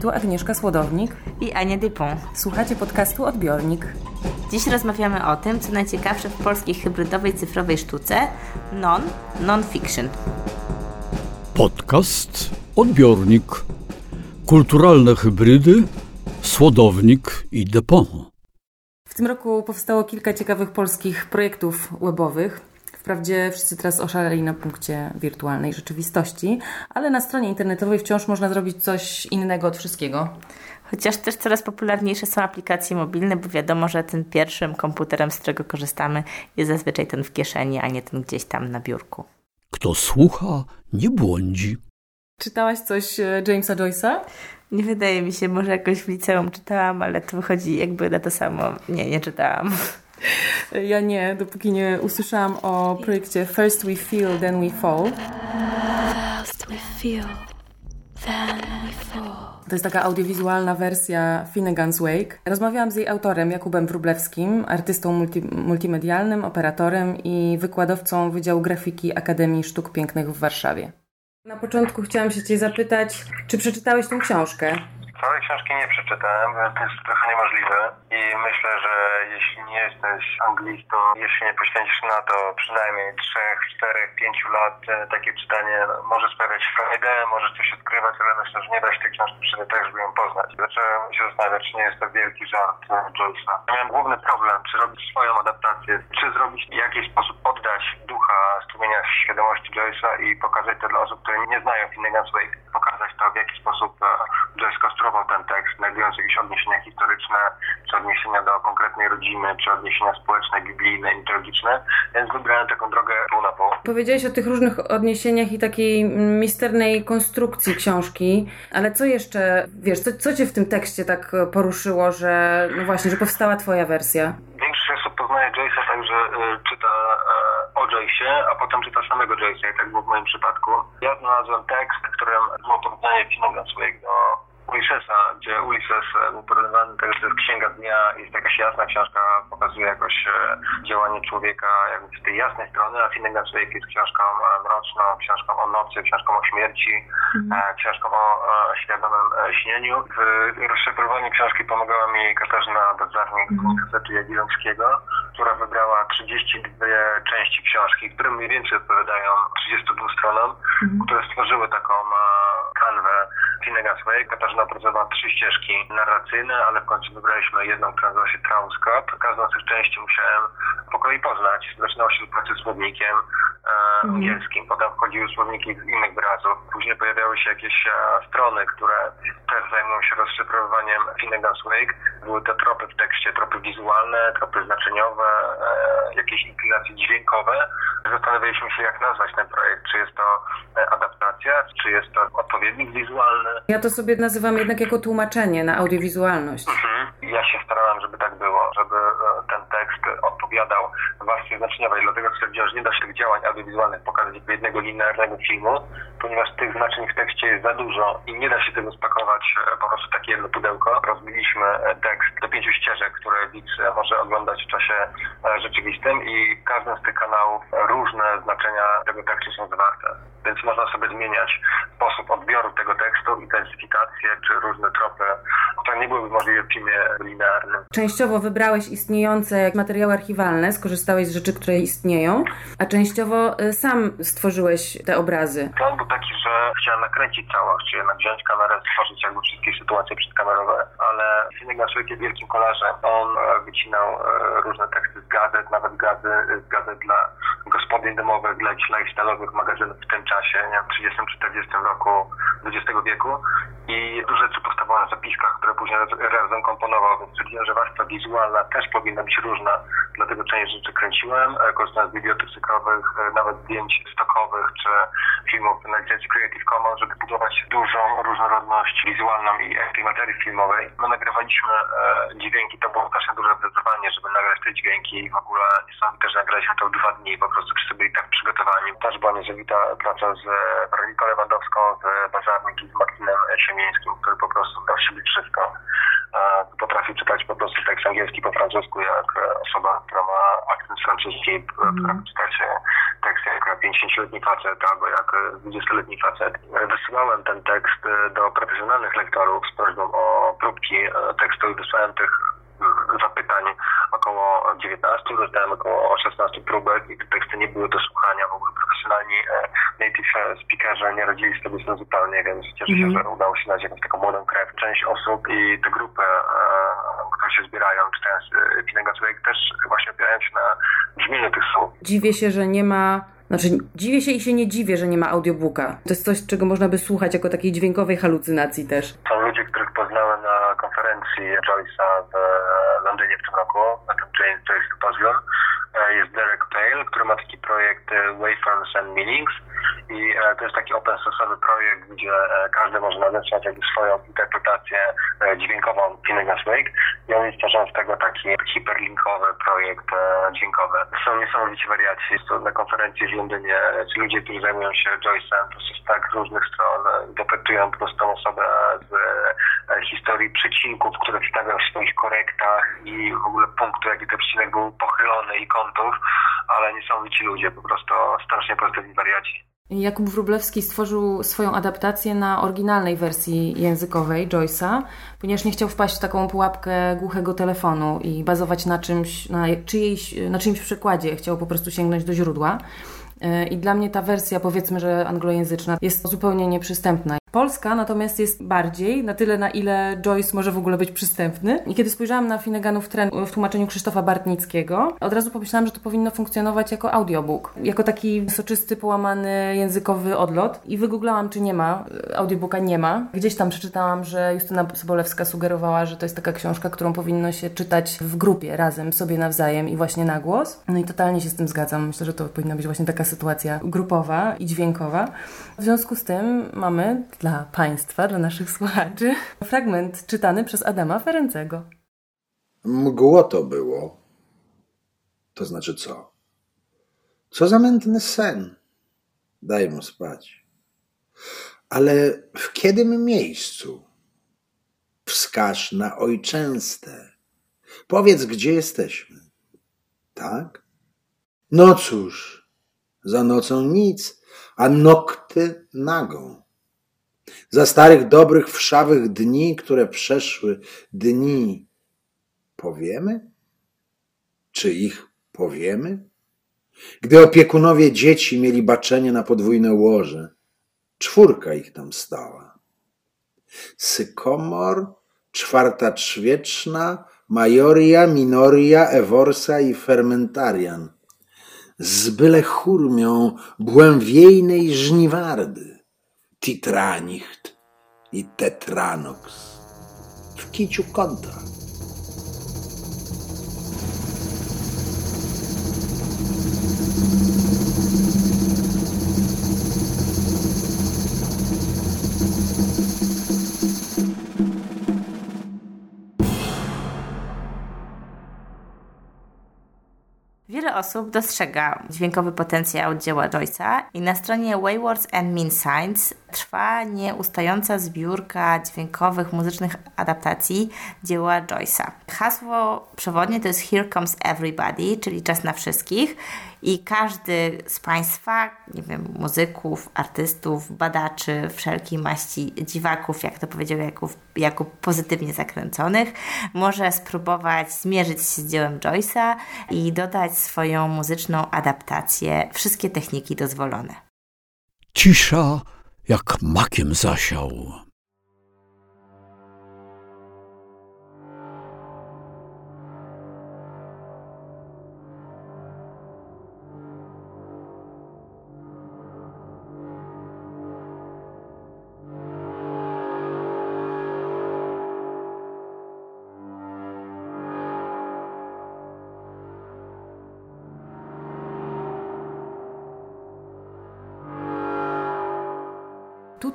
Tu Agnieszka Słodownik i Ania Dupont. Słuchacie podcastu Odbiornik. Dziś rozmawiamy o tym, co najciekawsze w polskiej hybrydowej cyfrowej sztuce non, non-fiction. Podcast Odbiornik. Kulturalne hybrydy, Słodownik i Dupont. W tym roku powstało kilka ciekawych polskich projektów webowych. Wprawdzie wszyscy teraz oszaleli na punkcie wirtualnej rzeczywistości, ale na stronie internetowej wciąż można zrobić coś innego od wszystkiego. Chociaż też coraz popularniejsze są aplikacje mobilne, bo wiadomo, że tym pierwszym komputerem, z którego korzystamy, jest zazwyczaj ten w kieszeni, a nie ten gdzieś tam na biurku. Kto słucha, nie błądzi. Czytałaś coś e, Jamesa Joyce'a? Nie wydaje mi się, może jakoś w liceum czytałam, ale to wychodzi jakby na to samo. Nie, nie czytałam. Ja nie, dopóki nie usłyszałam o projekcie First We Feel, Then We Fall. First we feel, then we fall. To jest taka audiowizualna wersja Finnegan's Wake. Rozmawiałam z jej autorem Jakubem Wróblewskim, artystą multi multimedialnym, operatorem i wykładowcą Wydziału Grafiki Akademii Sztuk Pięknych w Warszawie. Na początku chciałam się Cię zapytać, czy przeczytałeś tę książkę? Całej książki nie przeczytałem, to jest trochę niemożliwe i myślę, że jeśli nie jesteś anglistą, jeśli nie poświęcisz na to przynajmniej 3, 4, 5 lat, e, takie czytanie może sprawiać frajdę, może coś odkrywać, ale myślę, że nie da się tej książki przeczytać tak, żeby ją poznać. Zacząłem się zastanawiać, czy nie jest to wielki żart e, Joyce'a. Miałem główny problem, czy robić swoją adaptację, czy zrobić w jakiś sposób oddać ducha strumienia świadomości Joyce'a i pokazać to dla osób, które nie znają Finnegan's Wake, pokazać to w jaki sposób e, Joyce konstruował ten tekst, znajdując jakieś odniesienia historyczne, czy odniesienia do konkretnej rodziny, czy odniesienia społeczne, biblijne, mitologiczne, więc wybrałem taką drogę pół na pół. Powiedziałeś o tych różnych odniesieniach i takiej misternej konstrukcji książki, ale co jeszcze, wiesz, co, co cię w tym tekście tak poruszyło, że no właśnie, że powstała twoja wersja? Większość osób poznaje Joyce'a tak, że y, czyta y, o Joyce'ie, a potem czyta samego Joyce'a i tak było w moim przypadku. Ja znalazłem tekst, którym było porównanie Finnegan Wake do Ulyssesa, gdzie Ulysses był porównywany tego, że to jest księga dnia, jest jakaś jasna książka, pokazuje jakoś e, działanie człowieka jakby z tej jasnej strony, a Finnegan's Wake jest książką e, mroczną, książką o nocy, książką o śmierci, mhm. książką o świadomym śnieniu. W rozszyfrowaniu książki pomagała mi Katarzyna Dodzarnik z Uniwersytetu Jagiellońskiego, która wybrała 32 części książki, które mniej więcej odpowiadają 32 stronom, mhm. które stworzyły taką Finnegan's Wake. Katarzyna opracowała trzy ścieżki narracyjne, ale w końcu wybraliśmy jedną, która nazywa się Traunscott. Każdą z tych części musiałem po kolei poznać. Zaczynało się od pracy słownikiem e, mhm. angielskim, potem wchodziły słowniki z innych wyrazów. Później pojawiały się jakieś e, strony, które też zajmują się rozszyfrowywaniem Finnegan's Wake. Były te tropy w tekście, tropy wizualne, tropy znaczeniowe, e, jakieś inklinacje dźwiękowe. Zastanawialiśmy się, jak nazwać ten projekt. Czy jest to e, adaptacja, czy jest to odpowiednik wizualny. Ja to sobie nazywam jednak jako tłumaczenie na audiowizualność. Mhm. Ja się starałem, żeby tak było, żeby e, ten tekst odpowiadał warstwie znaczeniowej, dlatego stwierdziłem, że nie da się tych działań audiowizualnych pokazać jako jednego linearnego filmu, ponieważ tych znaczeń w tekście jest za dużo i nie da się tego spakować e, po prostu takie jedno pudełko. Rozbiliśmy tekst do pięciu ścieżek, które widz może oglądać w czasie rzeczywistym i w każdym z tych kanałów różne znaczenia tego tekstu są zawarte. Więc można sobie zmieniać sposób odbioru tego tekstu, intensyfikację czy różne tropy, które nie byłyby możliwe w filmie linearnym. Częściowo wybrałeś istniejące materiały archiwalne, skorzystałeś z rzeczy, które istnieją, a częściowo y, sam stworzyłeś te obrazy. Plan był taki, że chciałem nakręcić całość, czyli jednak wziąć kamerę, stworzyć jakby wszystkie sytuacje przedkamerowe, ale Finek na jest wielkim kolarzem. On e, wycinał e, różne teksty z gazet, nawet gazy, z gazet dla gospodyń domowych, dla jakichś lifestyle'owych magazynów w tym czasie, nie wiem, 30-40 roku XX wieku i dużo rzeczy powstawało na zapiskach, które później razem komponował, więc stwierdziłem, że warstwa wizualna też powinna być różna, dlatego część rzeczy kręciłem, e, korzystałem z bibliotek cyfrowych, e, nawet zdjęć stokowych czy filmów na licencji Creative Commons, żeby budować dużą różnorodność wizualną i tej materii filmowej. My nagrywaliśmy e, dźwięki, to było strasznie duże wyzwanie, żeby nagrać te dźwięki i w ogóle niesamowite, że nagraliśmy to dwa dni, po prostu wszyscy byli tak przygotowani. Też była niesamowita praca z Weroniką Lewandowską, z Bazarnik i z Martinem Siemieńskim, który po prostu dał siebie wszystko. Potrafi czytać po prostu tekst angielski po francusku, jak osoba, która ma akcent francuski, mm. potrafi czytać tekst jak 50-letni facet albo jak 20-letni facet. Wysyłałem ten tekst do profesjonalnych lektorów z prośbą o próbki tekstu i wysłałem tych zapytań około 19, dostałem około 16 próbek i te teksty nie były do słuchania. W ogóle profesjonalni e, native speakerzy nie radzili sobie z tym zupełnie, więc cieszę się, mm. że udało się znaleźć jakąś taką młodą krew. Część osób i te grupy, e, które się zbierają, czytając Pinnego Człowiek, też właśnie opierają się na brzmieniu tych słów. Dziwię się, że nie ma znaczy, dziwię się i się nie dziwię, że nie ma audiobooka. To jest coś, czego można by słuchać jako takiej dźwiękowej halucynacji też. Są ludzie, których poznałem na konferencji Joyce'a w Londynie w tym roku, na tym James Joyce Symposium. E, jest Derek Pale, który ma taki projekt e, Waveforms and Meanings i e, to jest taki open source'owy projekt, gdzie każdy może nadesłać jakby swoją interpretację dźwiękową Finnegan's Wake i oni stworzą z tego taki hiperlinkowy projekt dźwiękowy. Są niesamowici wariaci. Na konferencji w Londynie ci ludzie, którzy zajmują się Joyce'em, to z tak różnych stron interpretują po prostu osobę z historii przecinków, które wstawiał w swoich korektach i w ogóle punktu, jaki ten przecinek był pochylony i kątów, ale niesamowici ludzie, po prostu strasznie pozytywni wariaci. Jakub Wróblewski stworzył swoją adaptację na oryginalnej wersji językowej Joyce'a, ponieważ nie chciał wpaść w taką pułapkę głuchego telefonu i bazować na czymś, na, czyjejś, na czyimś przykładzie. Chciał po prostu sięgnąć do źródła. E, I dla mnie ta wersja, powiedzmy, że anglojęzyczna, jest zupełnie nieprzystępna. Polska natomiast jest bardziej, na tyle na ile Joyce może w ogóle być przystępny. I kiedy spojrzałam na Finneganów tren w tłumaczeniu Krzysztofa Bartnickiego, od razu pomyślałam, że to powinno funkcjonować jako audiobook. Jako taki soczysty, połamany językowy odlot. I wygooglałam, czy nie ma. Audiobooka nie ma. Gdzieś tam przeczytałam, że Justyna Sobolewska sugerowała, że to jest taka książka, którą powinno się czytać w grupie, razem, sobie nawzajem i właśnie na głos. No i totalnie się z tym zgadzam. Myślę, że to powinna być właśnie taka sytuacja grupowa i dźwiękowa. W związku z tym mamy dla Państwa, dla naszych słuchaczy, fragment czytany przez Adama Ferencego. Mgło to było. To znaczy co? Co za mętny sen. Daj mu spać. Ale w kiedym miejscu? Wskaż na ojczęste. Powiedz, gdzie jesteśmy. Tak? No cóż, za nocą nic, a nokty nagą. Za starych, dobrych, wszawych dni, które przeszły, dni, powiemy? Czy ich powiemy? Gdy opiekunowie dzieci mieli baczenie na podwójne łoże, czwórka ich tam stała. Sykomor, czwarta trzwieczna, majoria, minoria, eworsa i fermentarian – z byle churmią błęwiejnej żniwardy, titranicht i tetranox w kiciu kąta. Wiele osób dostrzega dźwiękowy potencjał dzieła Joyce'a i na stronie Waywards and Mean Signs trwa nieustająca zbiórka dźwiękowych, muzycznych adaptacji dzieła Joyce'a. Hasło przewodnie to jest Here Comes Everybody, czyli czas na wszystkich i każdy z Państwa, nie wiem, muzyków, artystów, badaczy, wszelkiej maści dziwaków, jak to powiedział Jakub, Jakub pozytywnie zakręconych, może spróbować zmierzyć się z dziełem Joyce'a i dodać swoją muzyczną adaptację. Wszystkie techniki dozwolone. Cisza jak makiem zasiał.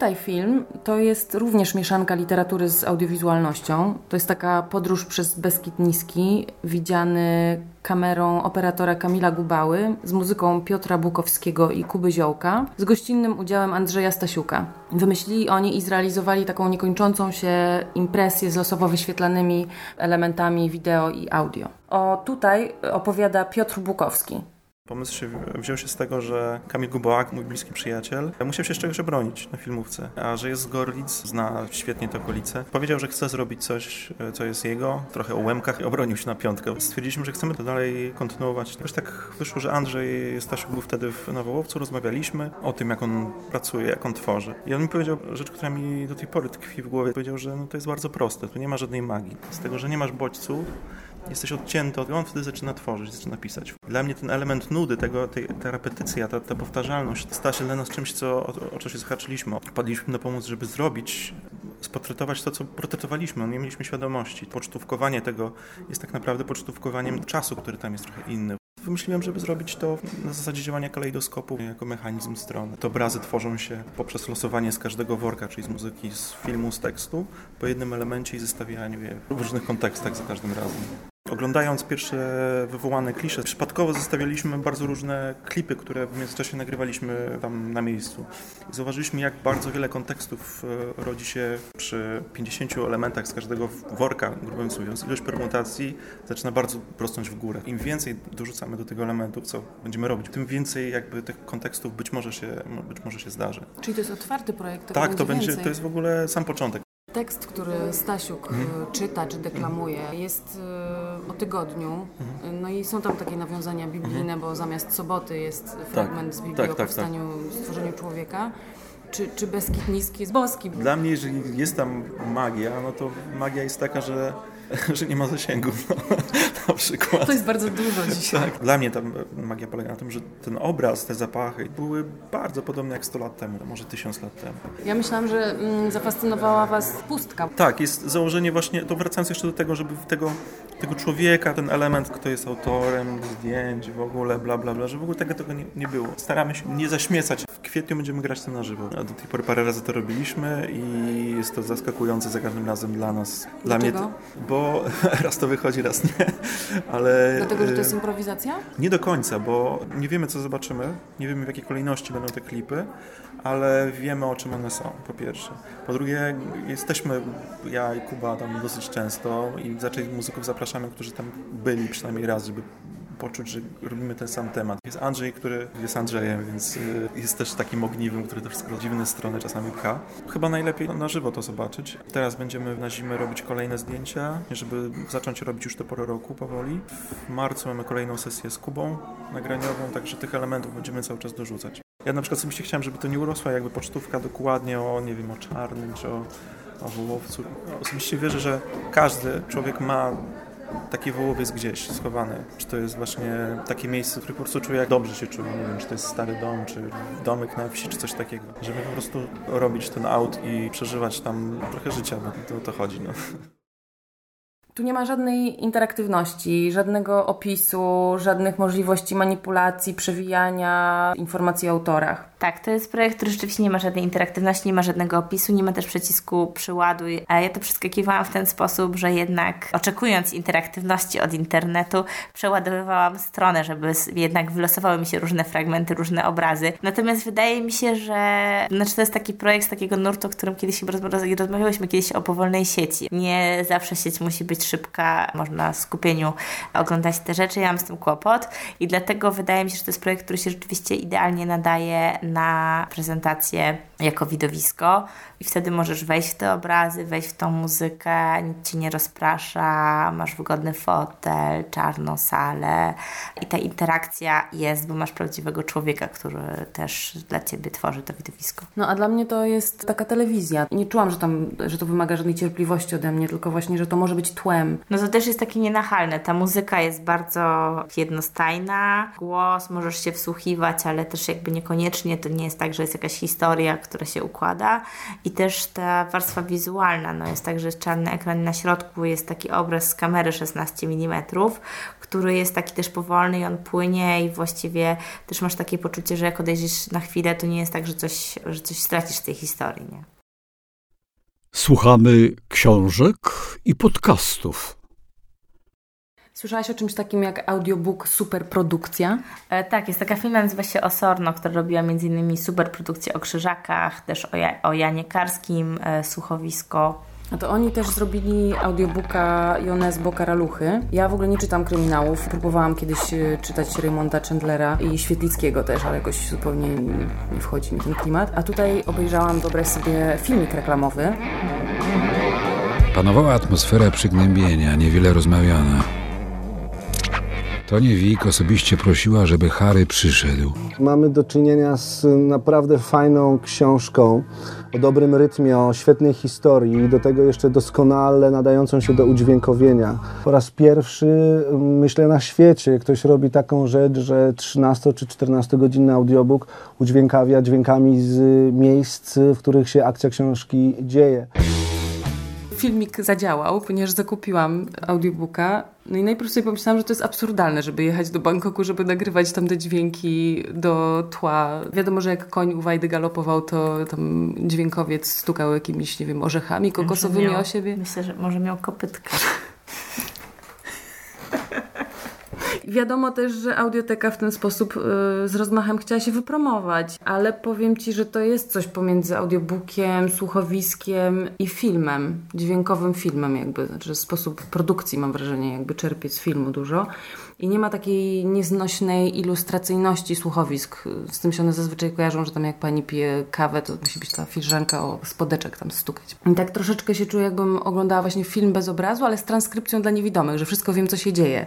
Tutaj film to jest również mieszanka literatury z audiowizualnością. To jest taka podróż przez Beskid Niski, widziany kamerą operatora Kamila Gubały, z muzyką Piotra Bukowskiego i Kuby Ziołka, z gościnnym udziałem Andrzeja Stasiuka. Wymyślili oni i zrealizowali taką niekończącą się impresję z losowo wyświetlanymi elementami wideo i audio. O tutaj opowiada Piotr Bukowski. Pomysł się wziął się z tego, że Kamil Gubołak, mój bliski przyjaciel, musiał się z czegoś obronić na filmówce, a że jest z Gorlic, zna świetnie te okolice. Powiedział, że chce zrobić coś, co jest jego, trochę o łemkach i obronił się na piątkę. Stwierdziliśmy, że chcemy to dalej kontynuować. Też tak wyszło, że Andrzej Stasiuk był wtedy w Nowołowcu, rozmawialiśmy o tym, jak on pracuje, jak on tworzy. I on mi powiedział rzecz, która mi do tej pory tkwi w głowie. Powiedział, że no to jest bardzo proste, tu nie ma żadnej magii. Z tego, że nie masz bodźców, jesteś odcięty od on wtedy zaczyna tworzyć, zaczyna pisać. Dla mnie ten element nudy, tego, tej, ta repetycja, ta, ta powtarzalność stała się dla nas czymś, co, o, o co się zahaczyliśmy. Padliśmy na pomoc, żeby zrobić, sportretować to, co portretowaliśmy. Nie mieliśmy świadomości. Pocztówkowanie tego jest tak naprawdę pocztówkowaniem czasu, który tam jest trochę inny. Wymyśliłem, żeby zrobić to na zasadzie działania kalejdoskopu jako mechanizm strony. Te obrazy tworzą się poprzez losowanie z każdego worka, czyli z muzyki, z filmu, z tekstu, po jednym elemencie i zestawianie je w różnych kontekstach za każdym razem. Oglądając pierwsze wywołane klisze, przypadkowo zostawialiśmy bardzo różne klipy, które w międzyczasie nagrywaliśmy tam na miejscu. I zauważyliśmy, jak bardzo wiele kontekstów e, rodzi się przy 50 elementach z każdego worka, grubym mówiąc. Ilość permutacji zaczyna bardzo rosnąć w górę. Im więcej dorzucamy do tego elementów, co będziemy robić, tym więcej jakby tych kontekstów być może się, być może się zdarzy. Czyli to jest otwarty projekt? Tak, to będzie, to jest w ogóle sam początek. Tekst, który Stasiuk mhm. E, czyta czy deklamuje, jest e, o tygodniu. Mhm. No i są tam takie nawiązania biblijne, mhm. bo zamiast soboty jest tak. fragment tak, z Biblii tak, o tak, powstaniu, tak. stworzeniu człowieka. Czy, czy Beskid Niski jest boski? Dla mnie, jeżeli jest tam magia, no to magia jest taka, że że nie ma zasięgu, no, na przykład. To jest bardzo dużo dzisiaj. Tak. Dla mnie ta magia polega na tym, że ten obraz, te zapachy były bardzo podobne jak 100 lat temu, może 1000 lat temu. Ja myślałam, że mm, zafascynowała Was pustka. Tak, jest założenie właśnie, to wracając jeszcze do tego, żeby tego, tego człowieka, ten element, kto jest autorem zdjęć, w ogóle bla bla bla, że w ogóle tego, tego nie, nie było. Staramy się nie zaśmiecać. W kwietniu będziemy grać to na żywo. A do tej pory parę razy to robiliśmy i jest to zaskakujące za każdym razem dla nas. Dla Dlaczego? mnie to, bo raz to wychodzi, raz nie. Ale, Dlatego, że to jest improwizacja? Nie do końca, bo nie wiemy, co zobaczymy, nie wiemy, w jakiej kolejności będą te klipy, ale wiemy, o czym one są, po pierwsze. Po drugie, jesteśmy, ja i Kuba tam dosyć często i zaczęli muzyków zapraszamy, którzy tam byli przynajmniej raz, żeby poczuć, że robimy ten sam temat. Jest Andrzej, który jest Andrzejem, więc y, jest też takim ogniwem, który też z dziwne strony czasami pcha. Chyba najlepiej na żywo to zobaczyć. Teraz będziemy na zimę robić kolejne zdjęcia, żeby zacząć robić już to porę roku powoli. W marcu mamy kolejną sesję z Kubą nagraniową, także tych elementów będziemy cały czas dorzucać. Ja na przykład osobiście chciałem, żeby to nie urosła jakby pocztówka dokładnie o, nie wiem, o czarnym czy o, o wołowcu. Osobiście wierzę, że każdy człowiek ma taki wołowiec gdzieś schowany. Czy to jest właśnie takie miejsce, w którym po prostu jak dobrze się czuję. Nie wiem, czy to jest stary dom, czy domek na wsi, czy coś takiego. Żeby po prostu robić ten aut i przeżywać tam trochę życia, bo to o to chodzi. No. Tu nie ma żadnej interaktywności, żadnego opisu, żadnych możliwości manipulacji, przewijania informacji o autorach. Tak, to jest projekt, który rzeczywiście nie ma żadnej interaktywności, nie ma żadnego opisu, nie ma też przycisku przyładuj. Ja to przeskakiwałam w ten sposób, że jednak oczekując interaktywności od internetu, przeładowywałam stronę, żeby jednak wylosowały mi się różne fragmenty, różne obrazy. Natomiast wydaje mi się, że znaczy to jest taki projekt z takiego nurtu, o którym kiedyś rozmawiałyśmy kiedyś o powolnej sieci. Nie zawsze sieć musi być szybka, można w skupieniu oglądać te rzeczy. Ja mam z tym kłopot i dlatego wydaje mi się, że to jest projekt, który się rzeczywiście idealnie nadaje na prezentację jako widowisko i wtedy możesz wejść w te obrazy, wejść w tą muzykę, nic Cię nie rozprasza, masz wygodny fotel, czarną salę i ta interakcja jest, bo masz prawdziwego człowieka, który też dla Ciebie tworzy to widowisko. No a dla mnie to jest taka telewizja. Nie czułam, że, tam, że to wymaga żadnej cierpliwości ode mnie, tylko właśnie, że to może być tłem. No to też jest takie nienachalne. Ta muzyka jest bardzo jednostajna, głos możesz się wsłuchiwać, ale też jakby niekoniecznie to nie jest tak, że jest jakaś historia, która się układa i też ta warstwa wizualna, no jest tak, że czarny ekran na środku jest taki obraz z kamery 16 mm, który jest taki też powolny i on płynie i właściwie też masz takie poczucie, że jak odejdziesz na chwilę, to nie jest tak, że coś, że coś stracisz z tej historii, nie? Słuchamy książek i podcastów. Słyszałaś o czymś takim jak audiobook Superprodukcja? E, tak, jest taka firma, nazywa się Osorno, która robiła m.in. superprodukcję o krzyżakach, też o, ja, o Janie Karskim, e, słuchowisko. A to oni też zrobili audiobooka Jonesbo Karaluchy. Ja w ogóle nie czytam kryminałów. Próbowałam kiedyś e, czytać Raymonda Chandlera i Świetlickiego też, ale jakoś zupełnie nie wchodzi mi ten klimat. A tutaj obejrzałam, wyobraź sobie, filmik reklamowy. Panowała atmosfera przygnębienia, niewiele rozmawiano. Toni Wik osobiście prosiła, żeby Harry przyszedł. Mamy do czynienia z naprawdę fajną książką o dobrym rytmie, o świetnej historii i do tego jeszcze doskonale nadającą się do udźwiękowienia. Po raz pierwszy, myślę, na świecie ktoś robi taką rzecz, że 13 czy 14 godzinny audiobook udźwiękawia dźwiękami z miejsc, w których się akcja książki dzieje filmik zadziałał, ponieważ zakupiłam audiobooka. No i najpierw sobie pomyślałam, że to jest absurdalne, żeby jechać do Bangkoku, żeby nagrywać tam te dźwięki do tła. Wiadomo, że jak koń u Wajdy galopował, to tam dźwiękowiec stukał jakimiś, nie wiem, orzechami kokosowymi o siebie. Myślę, że może miał kopytka. Wiadomo też, że audioteka w ten sposób y, z rozmachem chciała się wypromować, ale powiem Ci, że to jest coś pomiędzy audiobookiem, słuchowiskiem i filmem, dźwiękowym filmem jakby, znaczy sposób produkcji mam wrażenie jakby czerpie z filmu dużo i nie ma takiej nieznośnej ilustracyjności słuchowisk. Z tym się one zazwyczaj kojarzą, że tam jak pani pije kawę, to musi być ta filiżanka o spodeczek tam stukać. I tak troszeczkę się czuję, jakbym oglądała właśnie film bez obrazu, ale z transkrypcją dla niewidomych, że wszystko wiem, co się dzieje.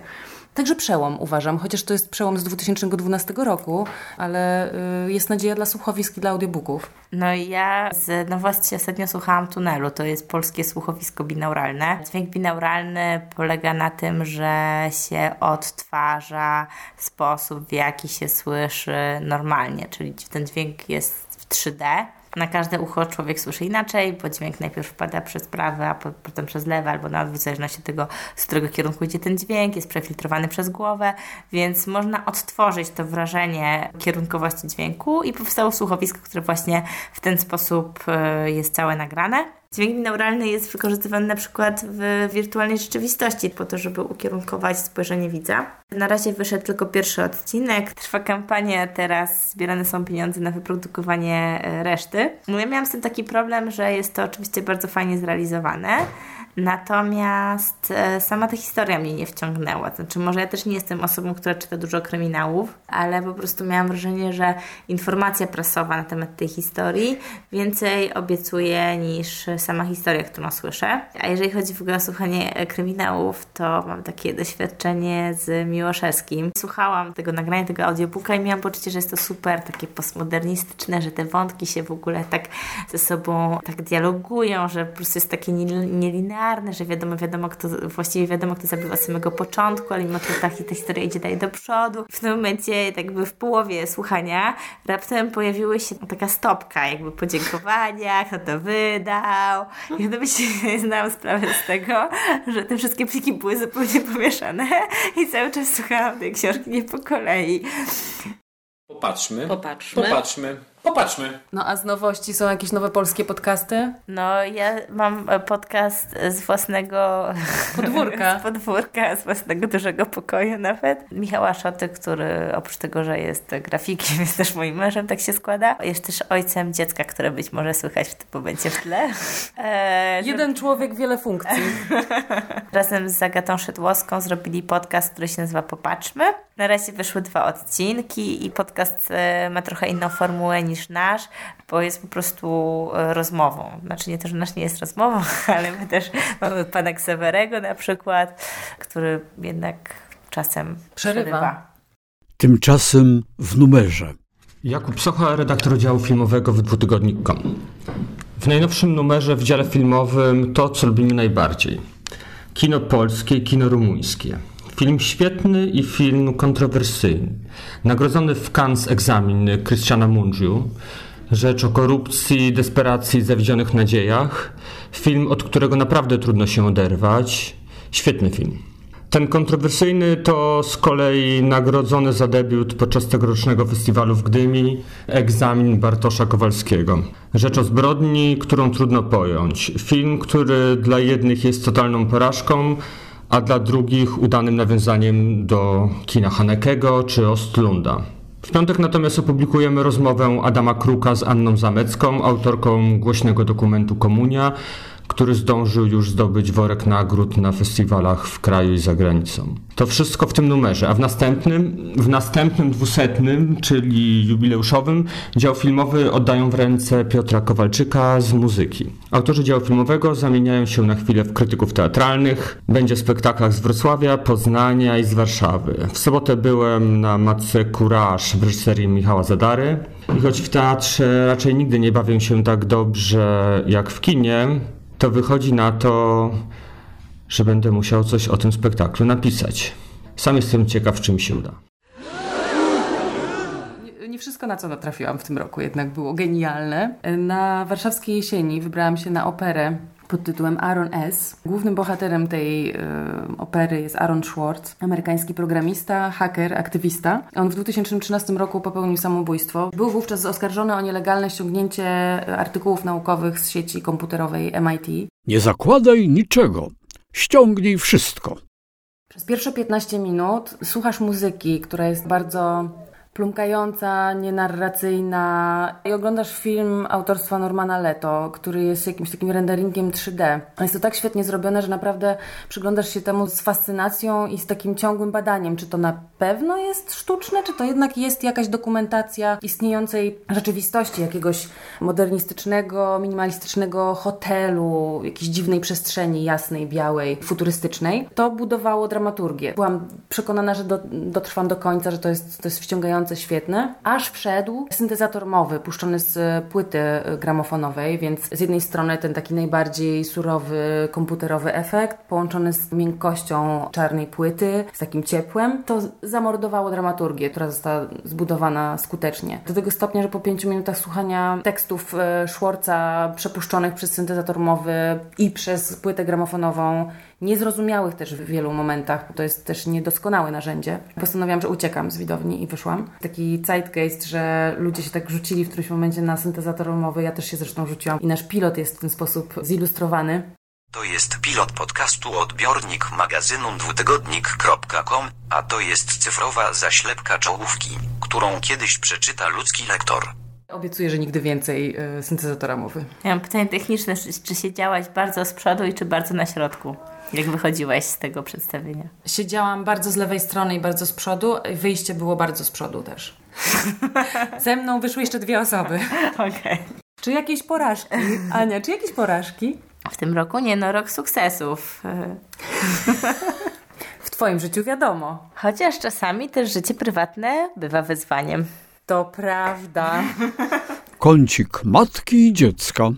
Także przełom uważam, chociaż to jest przełom z 2012 roku, ale y, jest nadzieja dla słuchowisk i dla audiobooków. No i ja z nowości ostatnio słuchałam Tunelu, to jest polskie słuchowisko binauralne. Dźwięk binauralny polega na tym, że się odtwarza sposób, w jaki się słyszy normalnie, czyli ten dźwięk jest w 3D na każde ucho człowiek słyszy inaczej, bo dźwięk najpierw wpada przez prawe, a potem przez lewe albo na odwrót, w zależności od tego, z którego kierunku idzie ten dźwięk, jest przefiltrowany przez głowę, więc można odtworzyć to wrażenie kierunkowości dźwięku i powstało słuchowisko, które właśnie w ten sposób e, jest całe nagrane. Dźwięk binauralny jest wykorzystywany na przykład w wirtualnej rzeczywistości po to, żeby ukierunkować spojrzenie widza. Na razie wyszedł tylko pierwszy odcinek. Trwa kampania, teraz zbierane są pieniądze na wyprodukowanie e, reszty. No ja miałam z tym taki problem, że jest to oczywiście bardzo fajnie zrealizowane, Natomiast e, sama ta historia mnie nie wciągnęła. Znaczy, może ja też nie jestem osobą, która czyta dużo kryminałów, ale po prostu miałam wrażenie, że informacja prasowa na temat tej historii więcej obiecuje niż sama historia, którą słyszę. A jeżeli chodzi w ogóle o słuchanie kryminałów, to mam takie doświadczenie z Miłoszewskim. Słuchałam tego nagrania, tego audiobooka i miałam poczucie, że jest to super takie postmodernistyczne, że te wątki się w ogóle tak ze sobą tak dialogują, że po prostu jest takie nielinearne że wiadomo, wiadomo, kto, właściwie wiadomo, kto zabił od samego początku, ale mimo to ta, ta historia idzie dalej do przodu. W tym momencie, tak jakby w połowie słuchania, raptem pojawiła się taka stopka, jakby podziękowania, kto to wydał. I wtedy się zdałam sprawę z tego, że te wszystkie pliki były zupełnie pomieszane i cały czas słuchałam tej książki nie po kolei. Popatrzmy. Popatrzmy. Popatrzmy. Popatrzmy. No a z nowości są jakieś nowe polskie podcasty? No ja mam e, podcast z własnego podwórka. z podwórka, z własnego dużego pokoju nawet. Michała Szoty, który oprócz tego, że jest grafikiem, jest też moim mężem, tak się składa. Jest też ojcem dziecka, które być może słychać w tym momencie w tle. E, Jeden człowiek, wiele funkcji. Razem z Zagatą Szydłowską zrobili podcast, który się nazywa Popatrzmy. Na razie wyszły dwa odcinki i podcast e, ma trochę inną formułę niż nasz, bo jest po prostu e, rozmową. Znaczy nie to, że nasz nie jest rozmową, ale my też mamy pana Ksewerego na przykład, który jednak czasem przerywa. przerywa. Tymczasem w numerze. Jakub Socha, redaktor działu filmowego w dwutygodnik.com. W najnowszym numerze w dziale filmowym to, co lubimy najbardziej. Kino polskie i kino rumuńskie. Film świetny i film kontrowersyjny. Nagrodzony w Cannes egzamin Krystiana Mungiu. Rzecz o korupcji, desperacji, zawiedzionych nadziejach. Film, od którego naprawdę trudno się oderwać. Świetny film. Ten kontrowersyjny to z kolei nagrodzony za debiut podczas tegorocznego festiwalu w Gdyni egzamin Bartosza Kowalskiego. Rzecz o zbrodni, którą trudno pojąć. Film, który dla jednych jest totalną porażką, a dla drugich udanym nawiązaniem do kina Hanekego czy Ostlunda. W piątek natomiast opublikujemy rozmowę Adama Kruka z Anną Zamecką, autorką głośnego dokumentu Komunia, który zdążył już zdobyć worek nagród na festiwalach w kraju i za granicą. To wszystko w tym numerze, a w następnym, w następnym dwusetnym, czyli jubileuszowym, dział filmowy oddają w ręce Piotra Kowalczyka z muzyki. Autorzy działu filmowego zamieniają się na chwilę w krytyków teatralnych. Będzie w spektaklach z Wrocławia, Poznania i z Warszawy. W sobotę byłem na Matce Courage w reżyserii Michała Zadary. I choć w teatrze raczej nigdy nie bawię się tak dobrze jak w kinie, to wychodzi na to, że będę musiał coś o tym spektaklu napisać. Sam jestem ciekaw, czym się uda. Nie wszystko, na co natrafiłam w tym roku, jednak było genialne. Na warszawskiej jesieni wybrałam się na operę pod tytułem Aaron S. Głównym bohaterem tej y, opery jest Aaron Schwartz, amerykański programista, haker, aktywista. On w 2013 roku popełnił samobójstwo. Był wówczas oskarżony o nielegalne ściągnięcie artykułów naukowych z sieci komputerowej MIT. Nie zakładaj niczego. Ściągnij wszystko. Przez pierwsze 15 minut słuchasz muzyki, która jest bardzo plumkająca, nienarracyjna i oglądasz film autorstwa Normana Leto, który jest jakimś takim renderingiem 3D. Jest to tak świetnie zrobione, że naprawdę przyglądasz się temu z fascynacją i z takim ciągłym badaniem, czy to na pewno jest sztuczne, czy to jednak jest jakaś dokumentacja istniejącej rzeczywistości, jakiegoś modernistycznego, minimalistycznego hotelu, jakiejś dziwnej przestrzeni jasnej, białej, futurystycznej. To budowało dramaturgię. Byłam przekonana, że do, dotrwam do końca, że to jest, to jest wciągające świetne, aż wszedł syntezator mowy puszczony z płyty gramofonowej, więc z jednej strony ten taki najbardziej surowy komputerowy efekt połączony z miękkością czarnej płyty, z takim ciepłem, to zamordowało dramaturgię, która została zbudowana skutecznie. Do tego stopnia, że po pięciu minutach słuchania tekstów e, Schwarza przepuszczonych przez syntezator mowy i przez płytę gramofonową niezrozumiałych też w wielu momentach, bo to jest też niedoskonałe narzędzie. Postanowiłam, że uciekam z widowni i wyszłam. Taki zeitgeist, że ludzie się tak rzucili w którymś momencie na syntezator mowy, ja też się zresztą rzuciłam i nasz pilot jest w ten sposób zilustrowany. To jest pilot podcastu odbiornik magazynu dwutygodnik.com, a to jest cyfrowa zaślepka czołówki, którą kiedyś przeczyta ludzki lektor. Obiecuję, że nigdy więcej y, syntezatora mowy. Ja mam pytanie techniczne, czy, czy siedziałaś bardzo z przodu i czy bardzo na środku? Jak wychodziłaś z tego przedstawienia? Siedziałam bardzo z lewej strony i bardzo z przodu. Wyjście było bardzo z przodu też. Ze mną wyszły jeszcze dwie osoby. Okej. Okay. Czy jakieś porażki? Ania, czy jakieś porażki? W tym roku nie, no rok sukcesów. w Twoim życiu wiadomo. Chociaż czasami też życie prywatne bywa wyzwaniem. To prawda. Kącik matki i dziecka.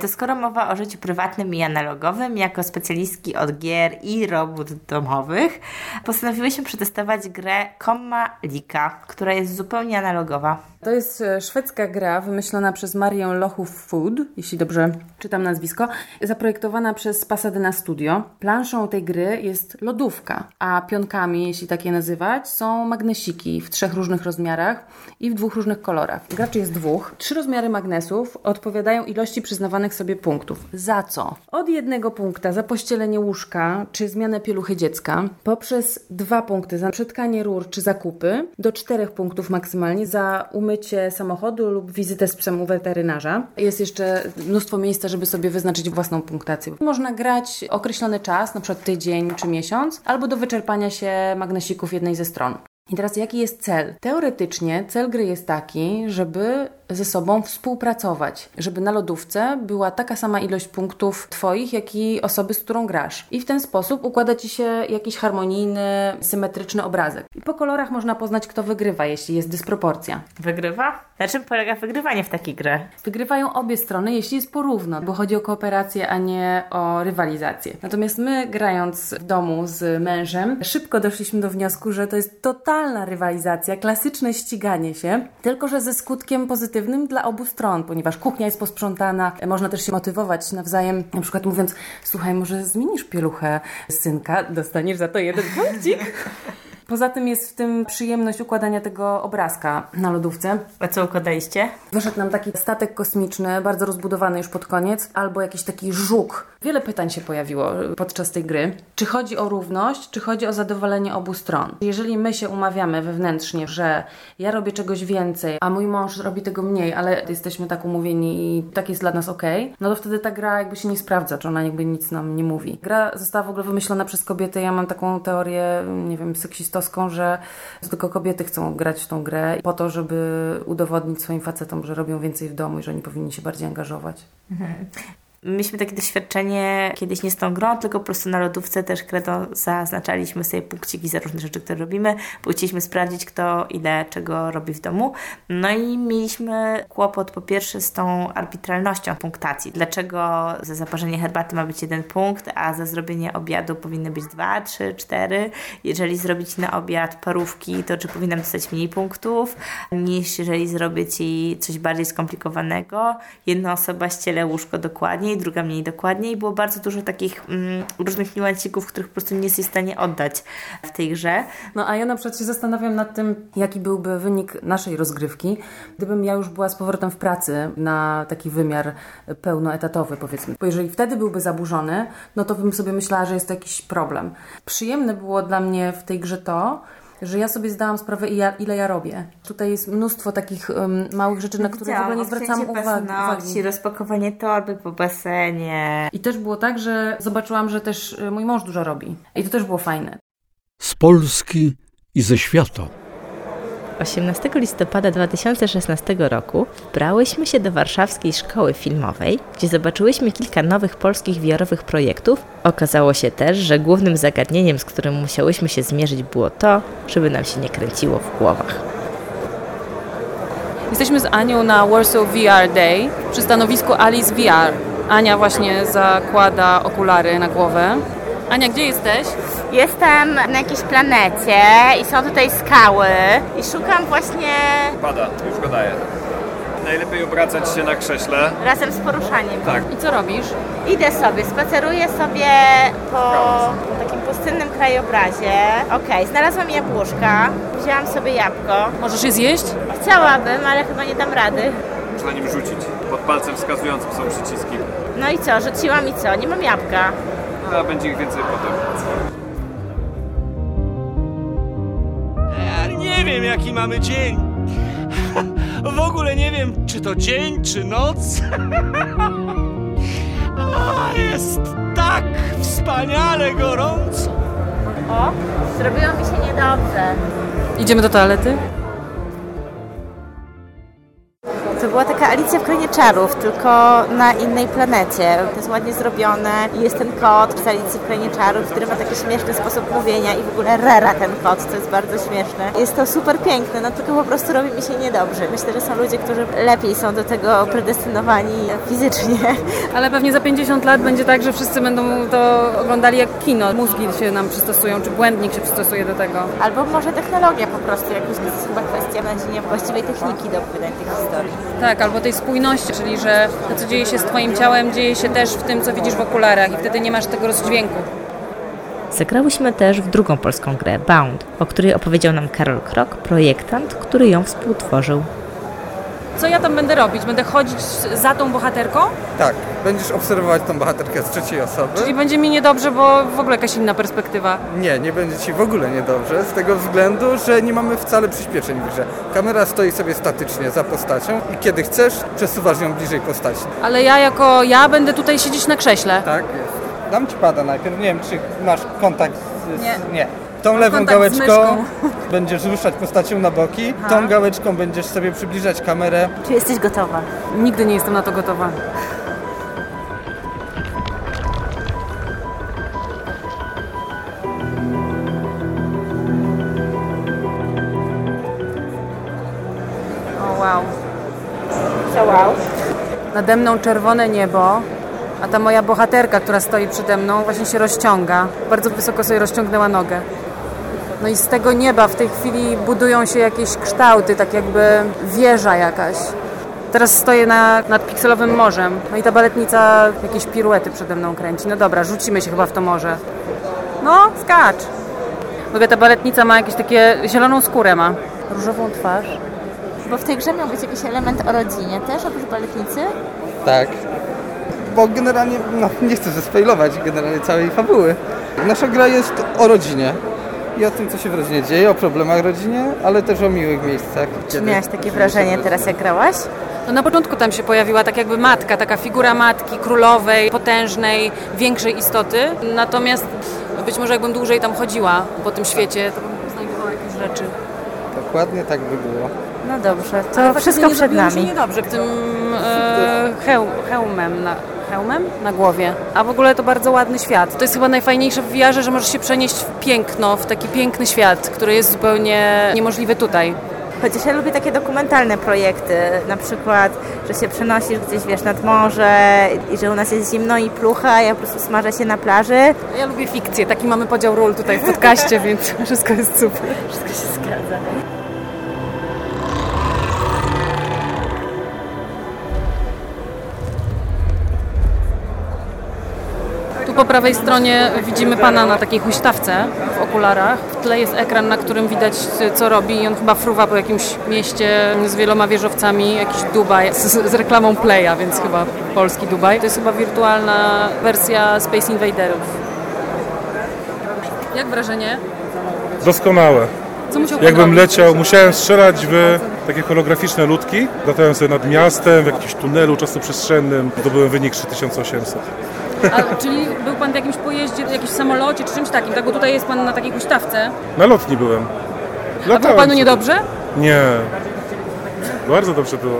To skoro mowa o życiu prywatnym i analogowym, jako specjalistki od gier i robót domowych, postanowiłyśmy przetestować grę Komma Lika, która jest zupełnie analogowa. To jest e, szwedzka gra wymyślona przez Marię Lochów Food, jeśli dobrze czytam nazwisko, zaprojektowana przez Pasadena Studio. Planszą tej gry jest lodówka, a pionkami, jeśli tak je nazywać, są magnesiki w trzech różnych rozmiarach i w dwóch różnych kolorach. Graczy jest dwóch. Trzy rozmiary magnesów odpowiadają ilości przyznawanych sobie punktów. Za co? Od jednego punkta za pościelenie łóżka czy zmianę pieluchy dziecka, poprzez dwa punkty za przetkanie rur czy zakupy, do czterech punktów maksymalnie za umycie mycie samochodu lub wizytę z psem u weterynarza. Jest jeszcze mnóstwo miejsca, żeby sobie wyznaczyć własną punktację. Można grać określony czas, na przykład tydzień czy miesiąc, albo do wyczerpania się magnesików jednej ze stron. I teraz jaki jest cel? Teoretycznie cel gry jest taki, żeby ze sobą współpracować, żeby na lodówce była taka sama ilość punktów Twoich, jak i osoby, z którą grasz. I w ten sposób układa Ci się jakiś harmonijny, symetryczny obrazek. I po kolorach można poznać, kto wygrywa, jeśli jest dysproporcja. Wygrywa? Na czym polega wygrywanie w takiej grze? Wygrywają obie strony, jeśli jest porówno, bo chodzi o kooperację, a nie o rywalizację. Natomiast my, grając w domu z mężem, szybko doszliśmy do wniosku, że to jest totalna rywalizacja, klasyczne ściganie się, tylko że ze skutkiem pozytywnym dla obu stron, ponieważ kuchnia jest posprzątana, można też się motywować nawzajem, na przykład mówiąc, słuchaj, może zmienisz pieluchę synka, dostaniesz za to jeden punkcik. Poza tym jest w tym przyjemność układania tego obrazka na lodówce. A co układaliście? Wyszedł nam taki statek kosmiczny, bardzo rozbudowany już pod koniec, albo jakiś taki żuk. Wiele pytań się pojawiło podczas tej gry. Czy chodzi o równość, czy chodzi o zadowolenie obu stron? Jeżeli my się umawiamy wewnętrznie, że ja robię czegoś więcej, a mój mąż robi tego mniej, ale jesteśmy tak umówieni i tak jest dla nas ok, no to wtedy ta gra jakby się nie sprawdza, czy ona jakby nic nam nie mówi. Gra została w ogóle wymyślona przez kobiety. Ja mam taką teorię, nie wiem, seksistowską, że tylko kobiety chcą grać w tą grę po to, żeby udowodnić swoim facetom, że robią więcej w domu i że oni powinni się bardziej angażować. Mhm. Mieliśmy takie doświadczenie kiedyś nie z tą grą, tylko po prostu na lodówce też kredą zaznaczaliśmy sobie punkciki za różne rzeczy, które robimy, bo chcieliśmy sprawdzić, kto ile czego robi w domu. No i mieliśmy kłopot po pierwsze z tą arbitralnością punktacji. Dlaczego za zaparzenie herbaty ma być jeden punkt, a za zrobienie obiadu powinny być dwa, trzy, cztery. Jeżeli zrobić na obiad parówki, to czy powinnam dostać mniej punktów, niż jeżeli zrobię Ci coś bardziej skomplikowanego. Jedna osoba ściele łóżko dokładnie, druga mniej dokładniej. Było bardzo dużo takich mm, różnych niuancików, których po prostu nie jesteś w stanie oddać w tej grze. No a ja na przykład się zastanawiam nad tym, jaki byłby wynik naszej rozgrywki, gdybym ja już była z powrotem w pracy na taki wymiar pełnoetatowy, powiedzmy. Bo jeżeli wtedy byłby zaburzony, no to bym sobie myślała, że jest to jakiś problem. Przyjemne było dla mnie w tej grze to, że ja sobie zdałam sprawę, ile ja robię. Tutaj jest mnóstwo takich um, małych rzeczy, na które w ogóle nie zwracam uwagi. uwagi. rozpakowanie torby po basenie. I też było tak, że zobaczyłam, że też y, mój mąż dużo robi. I to też było fajne. Z Polski i ze świata. 18 listopada 2016 roku wbrałyśmy się do warszawskiej szkoły filmowej, gdzie zobaczyłyśmy kilka nowych polskich wiarowych projektów. Okazało się też, że głównym zagadnieniem, z którym musiałyśmy się zmierzyć, było to, żeby nam się nie kręciło w głowach. Jesteśmy z Anią na Warsaw VR Day przy stanowisku Alice VR. Ania właśnie zakłada okulary na głowę. Ania, gdzie jesteś? Jestem na jakiejś planecie i są tutaj skały i szukam właśnie... Pada, już go daję. Najlepiej obracać się na krześle. Razem z poruszaniem. Tak. I co robisz? Idę sobie, spaceruję sobie po takim pustynnym krajobrazie. Okej, okay, znalazłam jabłuszka, wzięłam sobie jabłko. Możesz je zjeść? Chciałabym, ale chyba nie dam rady. Można nim rzucić. Pod palcem wskazującym są przyciski. No i co, rzuciłam i co? Nie mam jabłka. A będzie ich więcej potem. nie wiem, jaki mamy dzień. W ogóle nie wiem, czy to dzień, czy noc. A jest tak wspaniale gorąco. O, zrobiło mi się niedobrze. Idziemy do toalety? To była taka Alicja w Krainie Czarów, tylko na innej planecie. To jest ładnie zrobione i jest ten kot z Alicji w Krainie Czarów, który ma taki śmieszny sposób mówienia i w ogóle rera ten kot, to jest bardzo śmieszne. Jest to super piękne, no tylko po prostu robi mi się niedobrze. Myślę, że są ludzie, którzy lepiej są do tego predestynowani fizycznie. Ale pewnie za 50 lat będzie tak, że wszyscy będą to oglądali jak kino. Mózgi się nam przystosują, czy błędnik się przystosuje do tego. Albo może technologia po prostu, jakoś to jest chyba kwestia właściwej techniki do opowiadania tych historii. Tak, albo tej spójności, czyli że to, co dzieje się z Twoim ciałem, dzieje się też w tym, co widzisz w okularach i wtedy nie masz tego rozdźwięku. Zagrałyśmy też w drugą polską grę, Bound, o której opowiedział nam Karol Krok, projektant, który ją współtworzył. Co ja tam będę robić? Będę chodzić za tą bohaterką? Tak, będziesz obserwować tą bohaterkę z trzeciej osoby. Czyli będzie mi niedobrze, bo w ogóle jakaś inna perspektywa. Nie, nie będzie ci w ogóle niedobrze, z tego względu, że nie mamy wcale przyspieszeń w grze. Kamera stoi sobie statycznie za postacią i kiedy chcesz, przesuwasz ją bliżej postaci. Ale ja jako ja będę tutaj siedzieć na krześle. Tak, jest. Dam ci pada najpierw, nie wiem czy masz kontakt z... Nie. nie. Tą lewą gałeczką będziesz ruszać postacią na boki, Aha. tą gałeczką będziesz sobie przybliżać kamerę. Czy jesteś gotowa? Nigdy nie jestem na to gotowa. O wow. Co wow? Nade mną czerwone niebo, a ta moja bohaterka, która stoi przede mną, właśnie się rozciąga. Bardzo wysoko sobie rozciągnęła nogę. No i z tego nieba w tej chwili budują się jakieś kształty, tak jakby wieża jakaś. Teraz stoję na, nad pikselowym morzem. No i ta baletnica jakieś piruety przede mną kręci. No dobra, rzucimy się chyba w to morze. No, skacz! W ogóle ta baletnica ma jakieś takie zieloną skórę ma. Różową twarz. Bo w tej grze miał być jakiś element o rodzinie też, oprócz baletnicy? Tak. Bo generalnie, no nie chcę zespoilować generalnie całej fabuły. Nasza gra jest o rodzinie i o tym, co się w rodzinie dzieje, o problemach rodzinie, ale też o miłych miejscach. Czy miałaś takie wrażenie teraz, jak grałaś? No na początku tam się pojawiła tak jakby matka, taka figura matki królowej, potężnej, większej istoty. Natomiast być może jakbym dłużej tam chodziła po tym świecie, to bym znajdowała jakieś rzeczy. Dokładnie tak by było. No dobrze, to wszystko nie przed nami. się niedobrze tym e, heł, hełmem na, hełmem na głowie. A w ogóle to bardzo ładny świat. To jest chyba najfajniejsze w VR, że możesz się przenieść w piękno, w taki piękny świat, który jest zupełnie niemożliwy tutaj. Chociaż ja lubię takie dokumentalne projekty, na przykład, że się przenosisz gdzieś, wiesz, nad morze i że u nas jest zimno i plucha, ja po prostu smażę się na plaży. Ja lubię fikcję, taki mamy podział ról tutaj w podcaście, więc wszystko jest super. Wszystko się zgadza. Tu po prawej stronie widzimy pana na takiej huśtawce w okularach. W tle jest ekran, na którym widać co robi i on chyba fruwa po jakimś mieście z wieloma wieżowcami, jakiś Dubaj z, z reklamą Playa, więc chyba polski Dubaj. To jest chyba wirtualna wersja Space Invaderów. Jak wrażenie? Doskonałe. Co musiał pan Jakbym robić? leciał, musiałem strzelać w takie holograficzne ludki. Latałem sobie nad miastem, w jakimś tunelu czasoprzestrzennym. Zdobyłem wynik 3800. A, czyli był pan w jakimś pojeździe, jakimś samolocie czy czymś takim, tak? Bo tutaj jest pan na takiej huśtawce. Na lotni byłem. A było Latałem panu sobie. niedobrze? Nie. Bardzo dobrze było.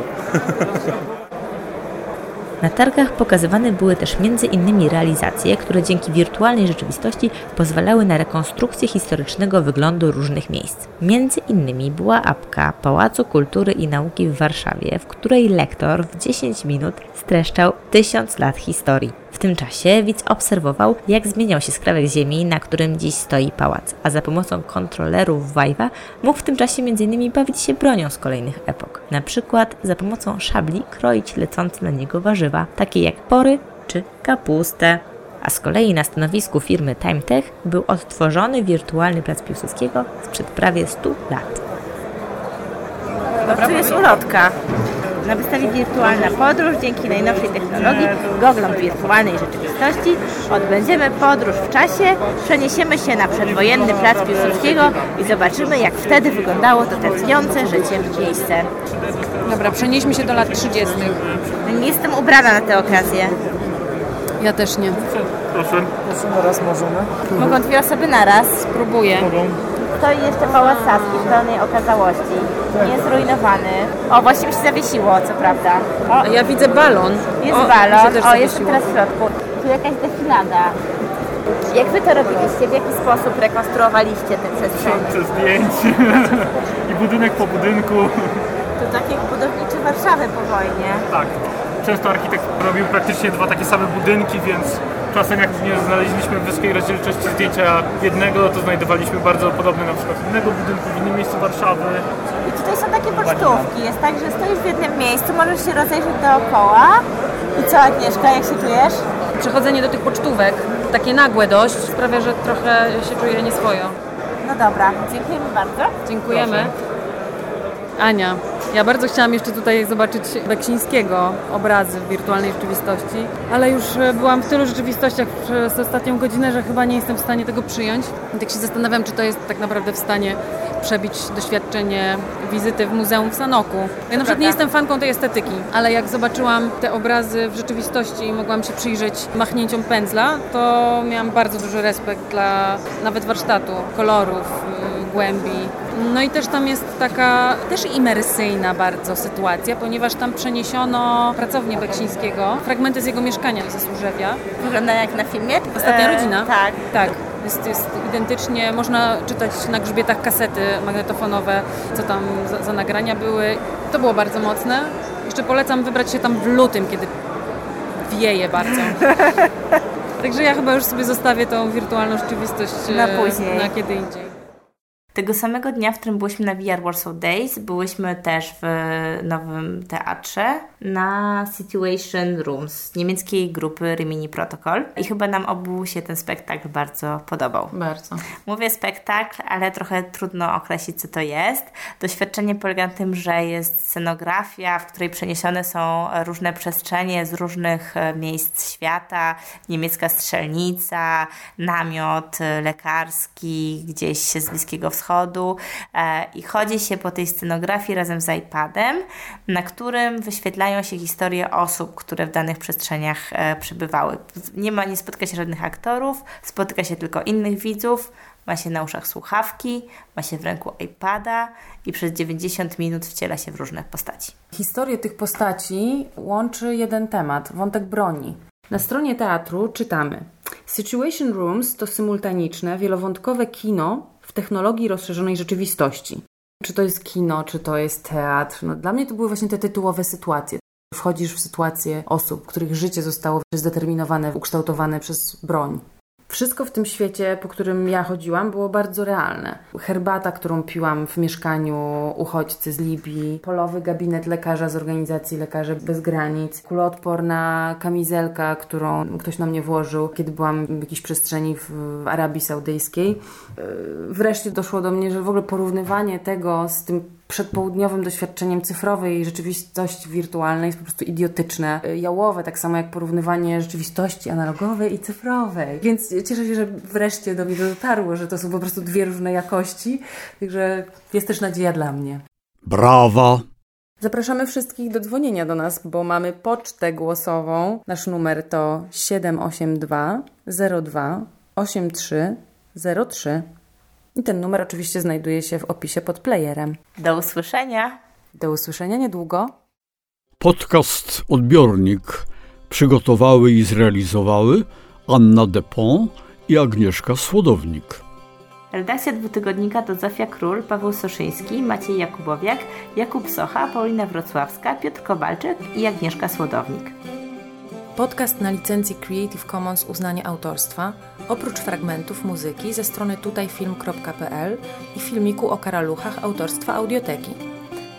Na targach pokazywane były też między innymi realizacje, które dzięki wirtualnej rzeczywistości pozwalały na rekonstrukcję historycznego wyglądu różnych miejsc. Między innymi była apka Pałacu Kultury i Nauki w Warszawie, w której lektor w 10 minut streszczał tysiąc lat historii. Tym czasie widz obserwował, jak zmieniał się skrawek ziemi, na którym dziś stoi pałac, a za pomocą kontrolerów Vive'a mógł w tym czasie m.in. bawić się bronią z kolejnych epok. Na przykład za pomocą szabli kroić lecące na niego warzywa, takie jak pory czy kapustę. A z kolei na stanowisku firmy TimeTech był odtworzony wirtualny plac Piłsudskiego sprzed prawie 100 lat. Tu jest ulotka. Na wystawie Wirtualna Podróż dzięki najnowszej technologii, goglom wirtualnej rzeczywistości odbędziemy podróż w czasie, przeniesiemy się na przedwojenny plac Piłsudskiego i zobaczymy jak wtedy wyglądało to tętniące życiem miejsce. Dobra, przenieśmy się do lat 30. Nie jestem ubrana na tę okazję. Ja też nie. Proszę. Na raz możemy? Mogą dwie osoby naraz. Spróbuję. Stoi jeszcze Pałac Saski w pełnej okazałości. Niezrujnowany. O, właśnie mi się zawiesiło, co prawda. A ja widzę balon. Jest O, balon. O, jestem zawiesiło. teraz w środku. Tu jakaś defilada. Jak wy to robiliście? W jaki sposób rekonstruowaliście te przestrzenie? Przez zdjęć i budynek po budynku. To tak jak budowniczy Warszawy po wojnie. Tak. Często architekt robił praktycznie dwa takie same budynki, więc czasem jak nie znaleźliśmy wysokiej rozdzielczości zdjęcia jednego, to znajdowaliśmy bardzo podobny na przykład innego budynku w innym miejscu Warszawy. I tutaj są takie pocztówki. Jest tak, że stoisz w jednym miejscu, możesz się rozejrzeć dookoła. I co Agnieszka, jak się czujesz? Przechodzenie do tych pocztówek, takie nagłe dość, sprawia, że trochę się czuję nieswojo. No dobra, dziękujemy bardzo. Dziękujemy. Ania, ja bardzo chciałam jeszcze tutaj zobaczyć Beksińskiego obrazy w wirtualnej rzeczywistości, ale już e, byłam w tylu rzeczywistościach przez ostatnią godzinę, że chyba nie jestem w stanie tego przyjąć. I tak się zastanawiam, czy to jest tak naprawdę w stanie przebić doświadczenie wizyty w muzeum w Sanoku. Ja na przykład nie jestem fanką tej estetyki, ale jak zobaczyłam te obrazy w rzeczywistości i mogłam się przyjrzeć machnięciom pędzla, to miałam bardzo duży respekt dla nawet warsztatu, kolorów, y, głębi. No i też tam jest taka też imersyjna bardzo sytuacja, ponieważ tam przeniesiono pracownię Beksińskiego, fragmenty z jego mieszkania ze Służewia. Wygląda jak na filmie? Ostatnia E, rodzina? tak. Tak. Jest, jest identycznie, można czytać na grzbietach kasety magnetofonowe, co tam za, za nagrania były. To było bardzo mocne. Jeszcze polecam wybrać się tam w lutym, kiedy wieje bardzo. Także ja chyba już sobie zostawię tą wirtualną rzeczywistość Na e, później. na kiedy indziej. Tego samego dnia, w którym byliśmy na VR Warsaw Days, byliśmy też w nowym teatrze na Situation Rooms niemieckiej grupy Rimini Protocol i chyba nam obu się ten spektakl bardzo podobał. Bardzo. Mówię spektakl, ale trochę trudno określić, co to jest. Doświadczenie polega na tym, że jest scenografia, w której przeniesione są różne przestrzenie z różnych e, miejsc świata. Niemiecka strzelnica, namiot lekarski gdzieś z Bliskiego Wschodu e, i chodzi się po tej scenografii razem z iPadem, na którym wyświetlają się historie osób, które w danych przestrzeniach e, przebywały. Nie ma, nie spotyka się żadnych aktorów, spotyka się tylko innych widzów, ma się na uszach słuchawki, ma się w ręku iPada i przez 90 minut wciela się w różne postaci. Historię tych postaci łączy jeden temat wątek broni. Na stronie teatru czytamy: Situation Rooms to symultaniczne, wielowątkowe kino technologii rozszerzonej rzeczywistości. Czy to jest kino, czy to jest teatr? No, dla mnie to były właśnie te tytułowe sytuacje. Wchodzisz w sytuację osób, których życie zostało zdeterminowane, ukształtowane przez broń. Wszystko w tym świecie, po którym ja chodziłam, było bardzo realne. Herbata, którą piłam w mieszkaniu uchodźcy z Libii, polowy gabinet lekarza z organizacji Lekarze Bez Granic, kuloodporna kamizelka, którą ktoś na mnie włożył, kiedy byłam w jakiejś przestrzeni w Arabii Saudyjskiej. Wreszcie doszło do mnie, że w ogóle porównywanie tego z tym przedpołudniowym doświadczeniem cyfrowej rzeczywistości wirtualnej jest po prostu idiotyczne, jałowe, tak samo jak porównywanie rzeczywistości analogowej i cyfrowej. Więc cieszę się, że wreszcie do mnie dotarło, że to są po prostu dwie różne jakości, także jest też nadzieja dla mnie. Brawa! Zapraszamy wszystkich do dzwonienia do nas, bo mamy pocztę głosową. Nasz numer to 782 02 83 03. I ten numer oczywiście znajduje się w opisie pod playerem. Do usłyszenia. Do usłyszenia niedługo. Podcast Odbiornik przygotowały i zrealizowały Anna Depont i Agnieszka Słodownik. Redakcja dwutygodnika to Zofia Król, Paweł Soszyński, Maciej Jakubowiak, Jakub Socha, Paulina Wrocławska, Piotr Kowalczyk i Agnieszka Słodownik. Podcast na licencji Creative Commons uznanie autorstwa, oprócz fragmentów muzyki ze strony tutajfilm.pl i filmiku o karaluchach autorstwa Audioteki.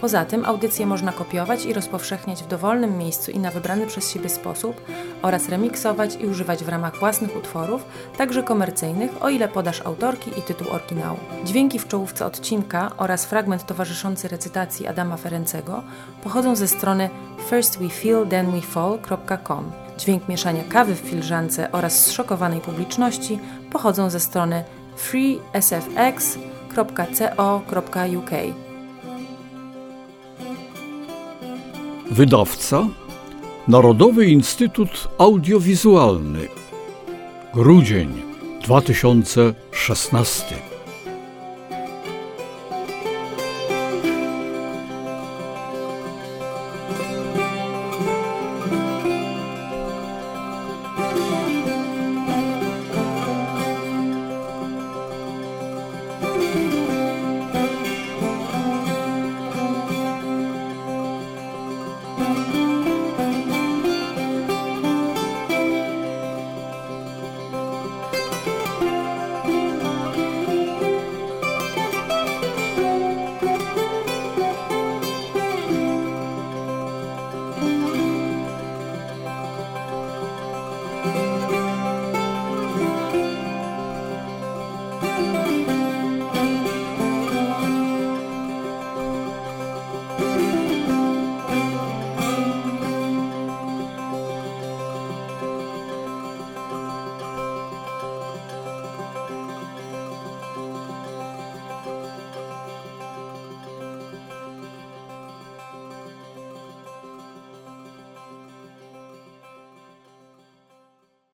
Poza tym audycje można kopiować i rozpowszechniać w dowolnym miejscu i na wybrany przez siebie sposób oraz remiksować i używać w ramach własnych utworów, także komercyjnych, o ile podasz autorki i tytuł oryginału. Dźwięki w czołówce odcinka oraz fragment towarzyszący recytacji Adama Ferencego pochodzą ze strony firstwefeelthenwefall.com. Dźwięk mieszania kawy w filiżance oraz zszokowanej publiczności pochodzą ze strony freesfx.co.uk. Wydawca? Narodowy Instytut Audiowizualny. Grudzień 2016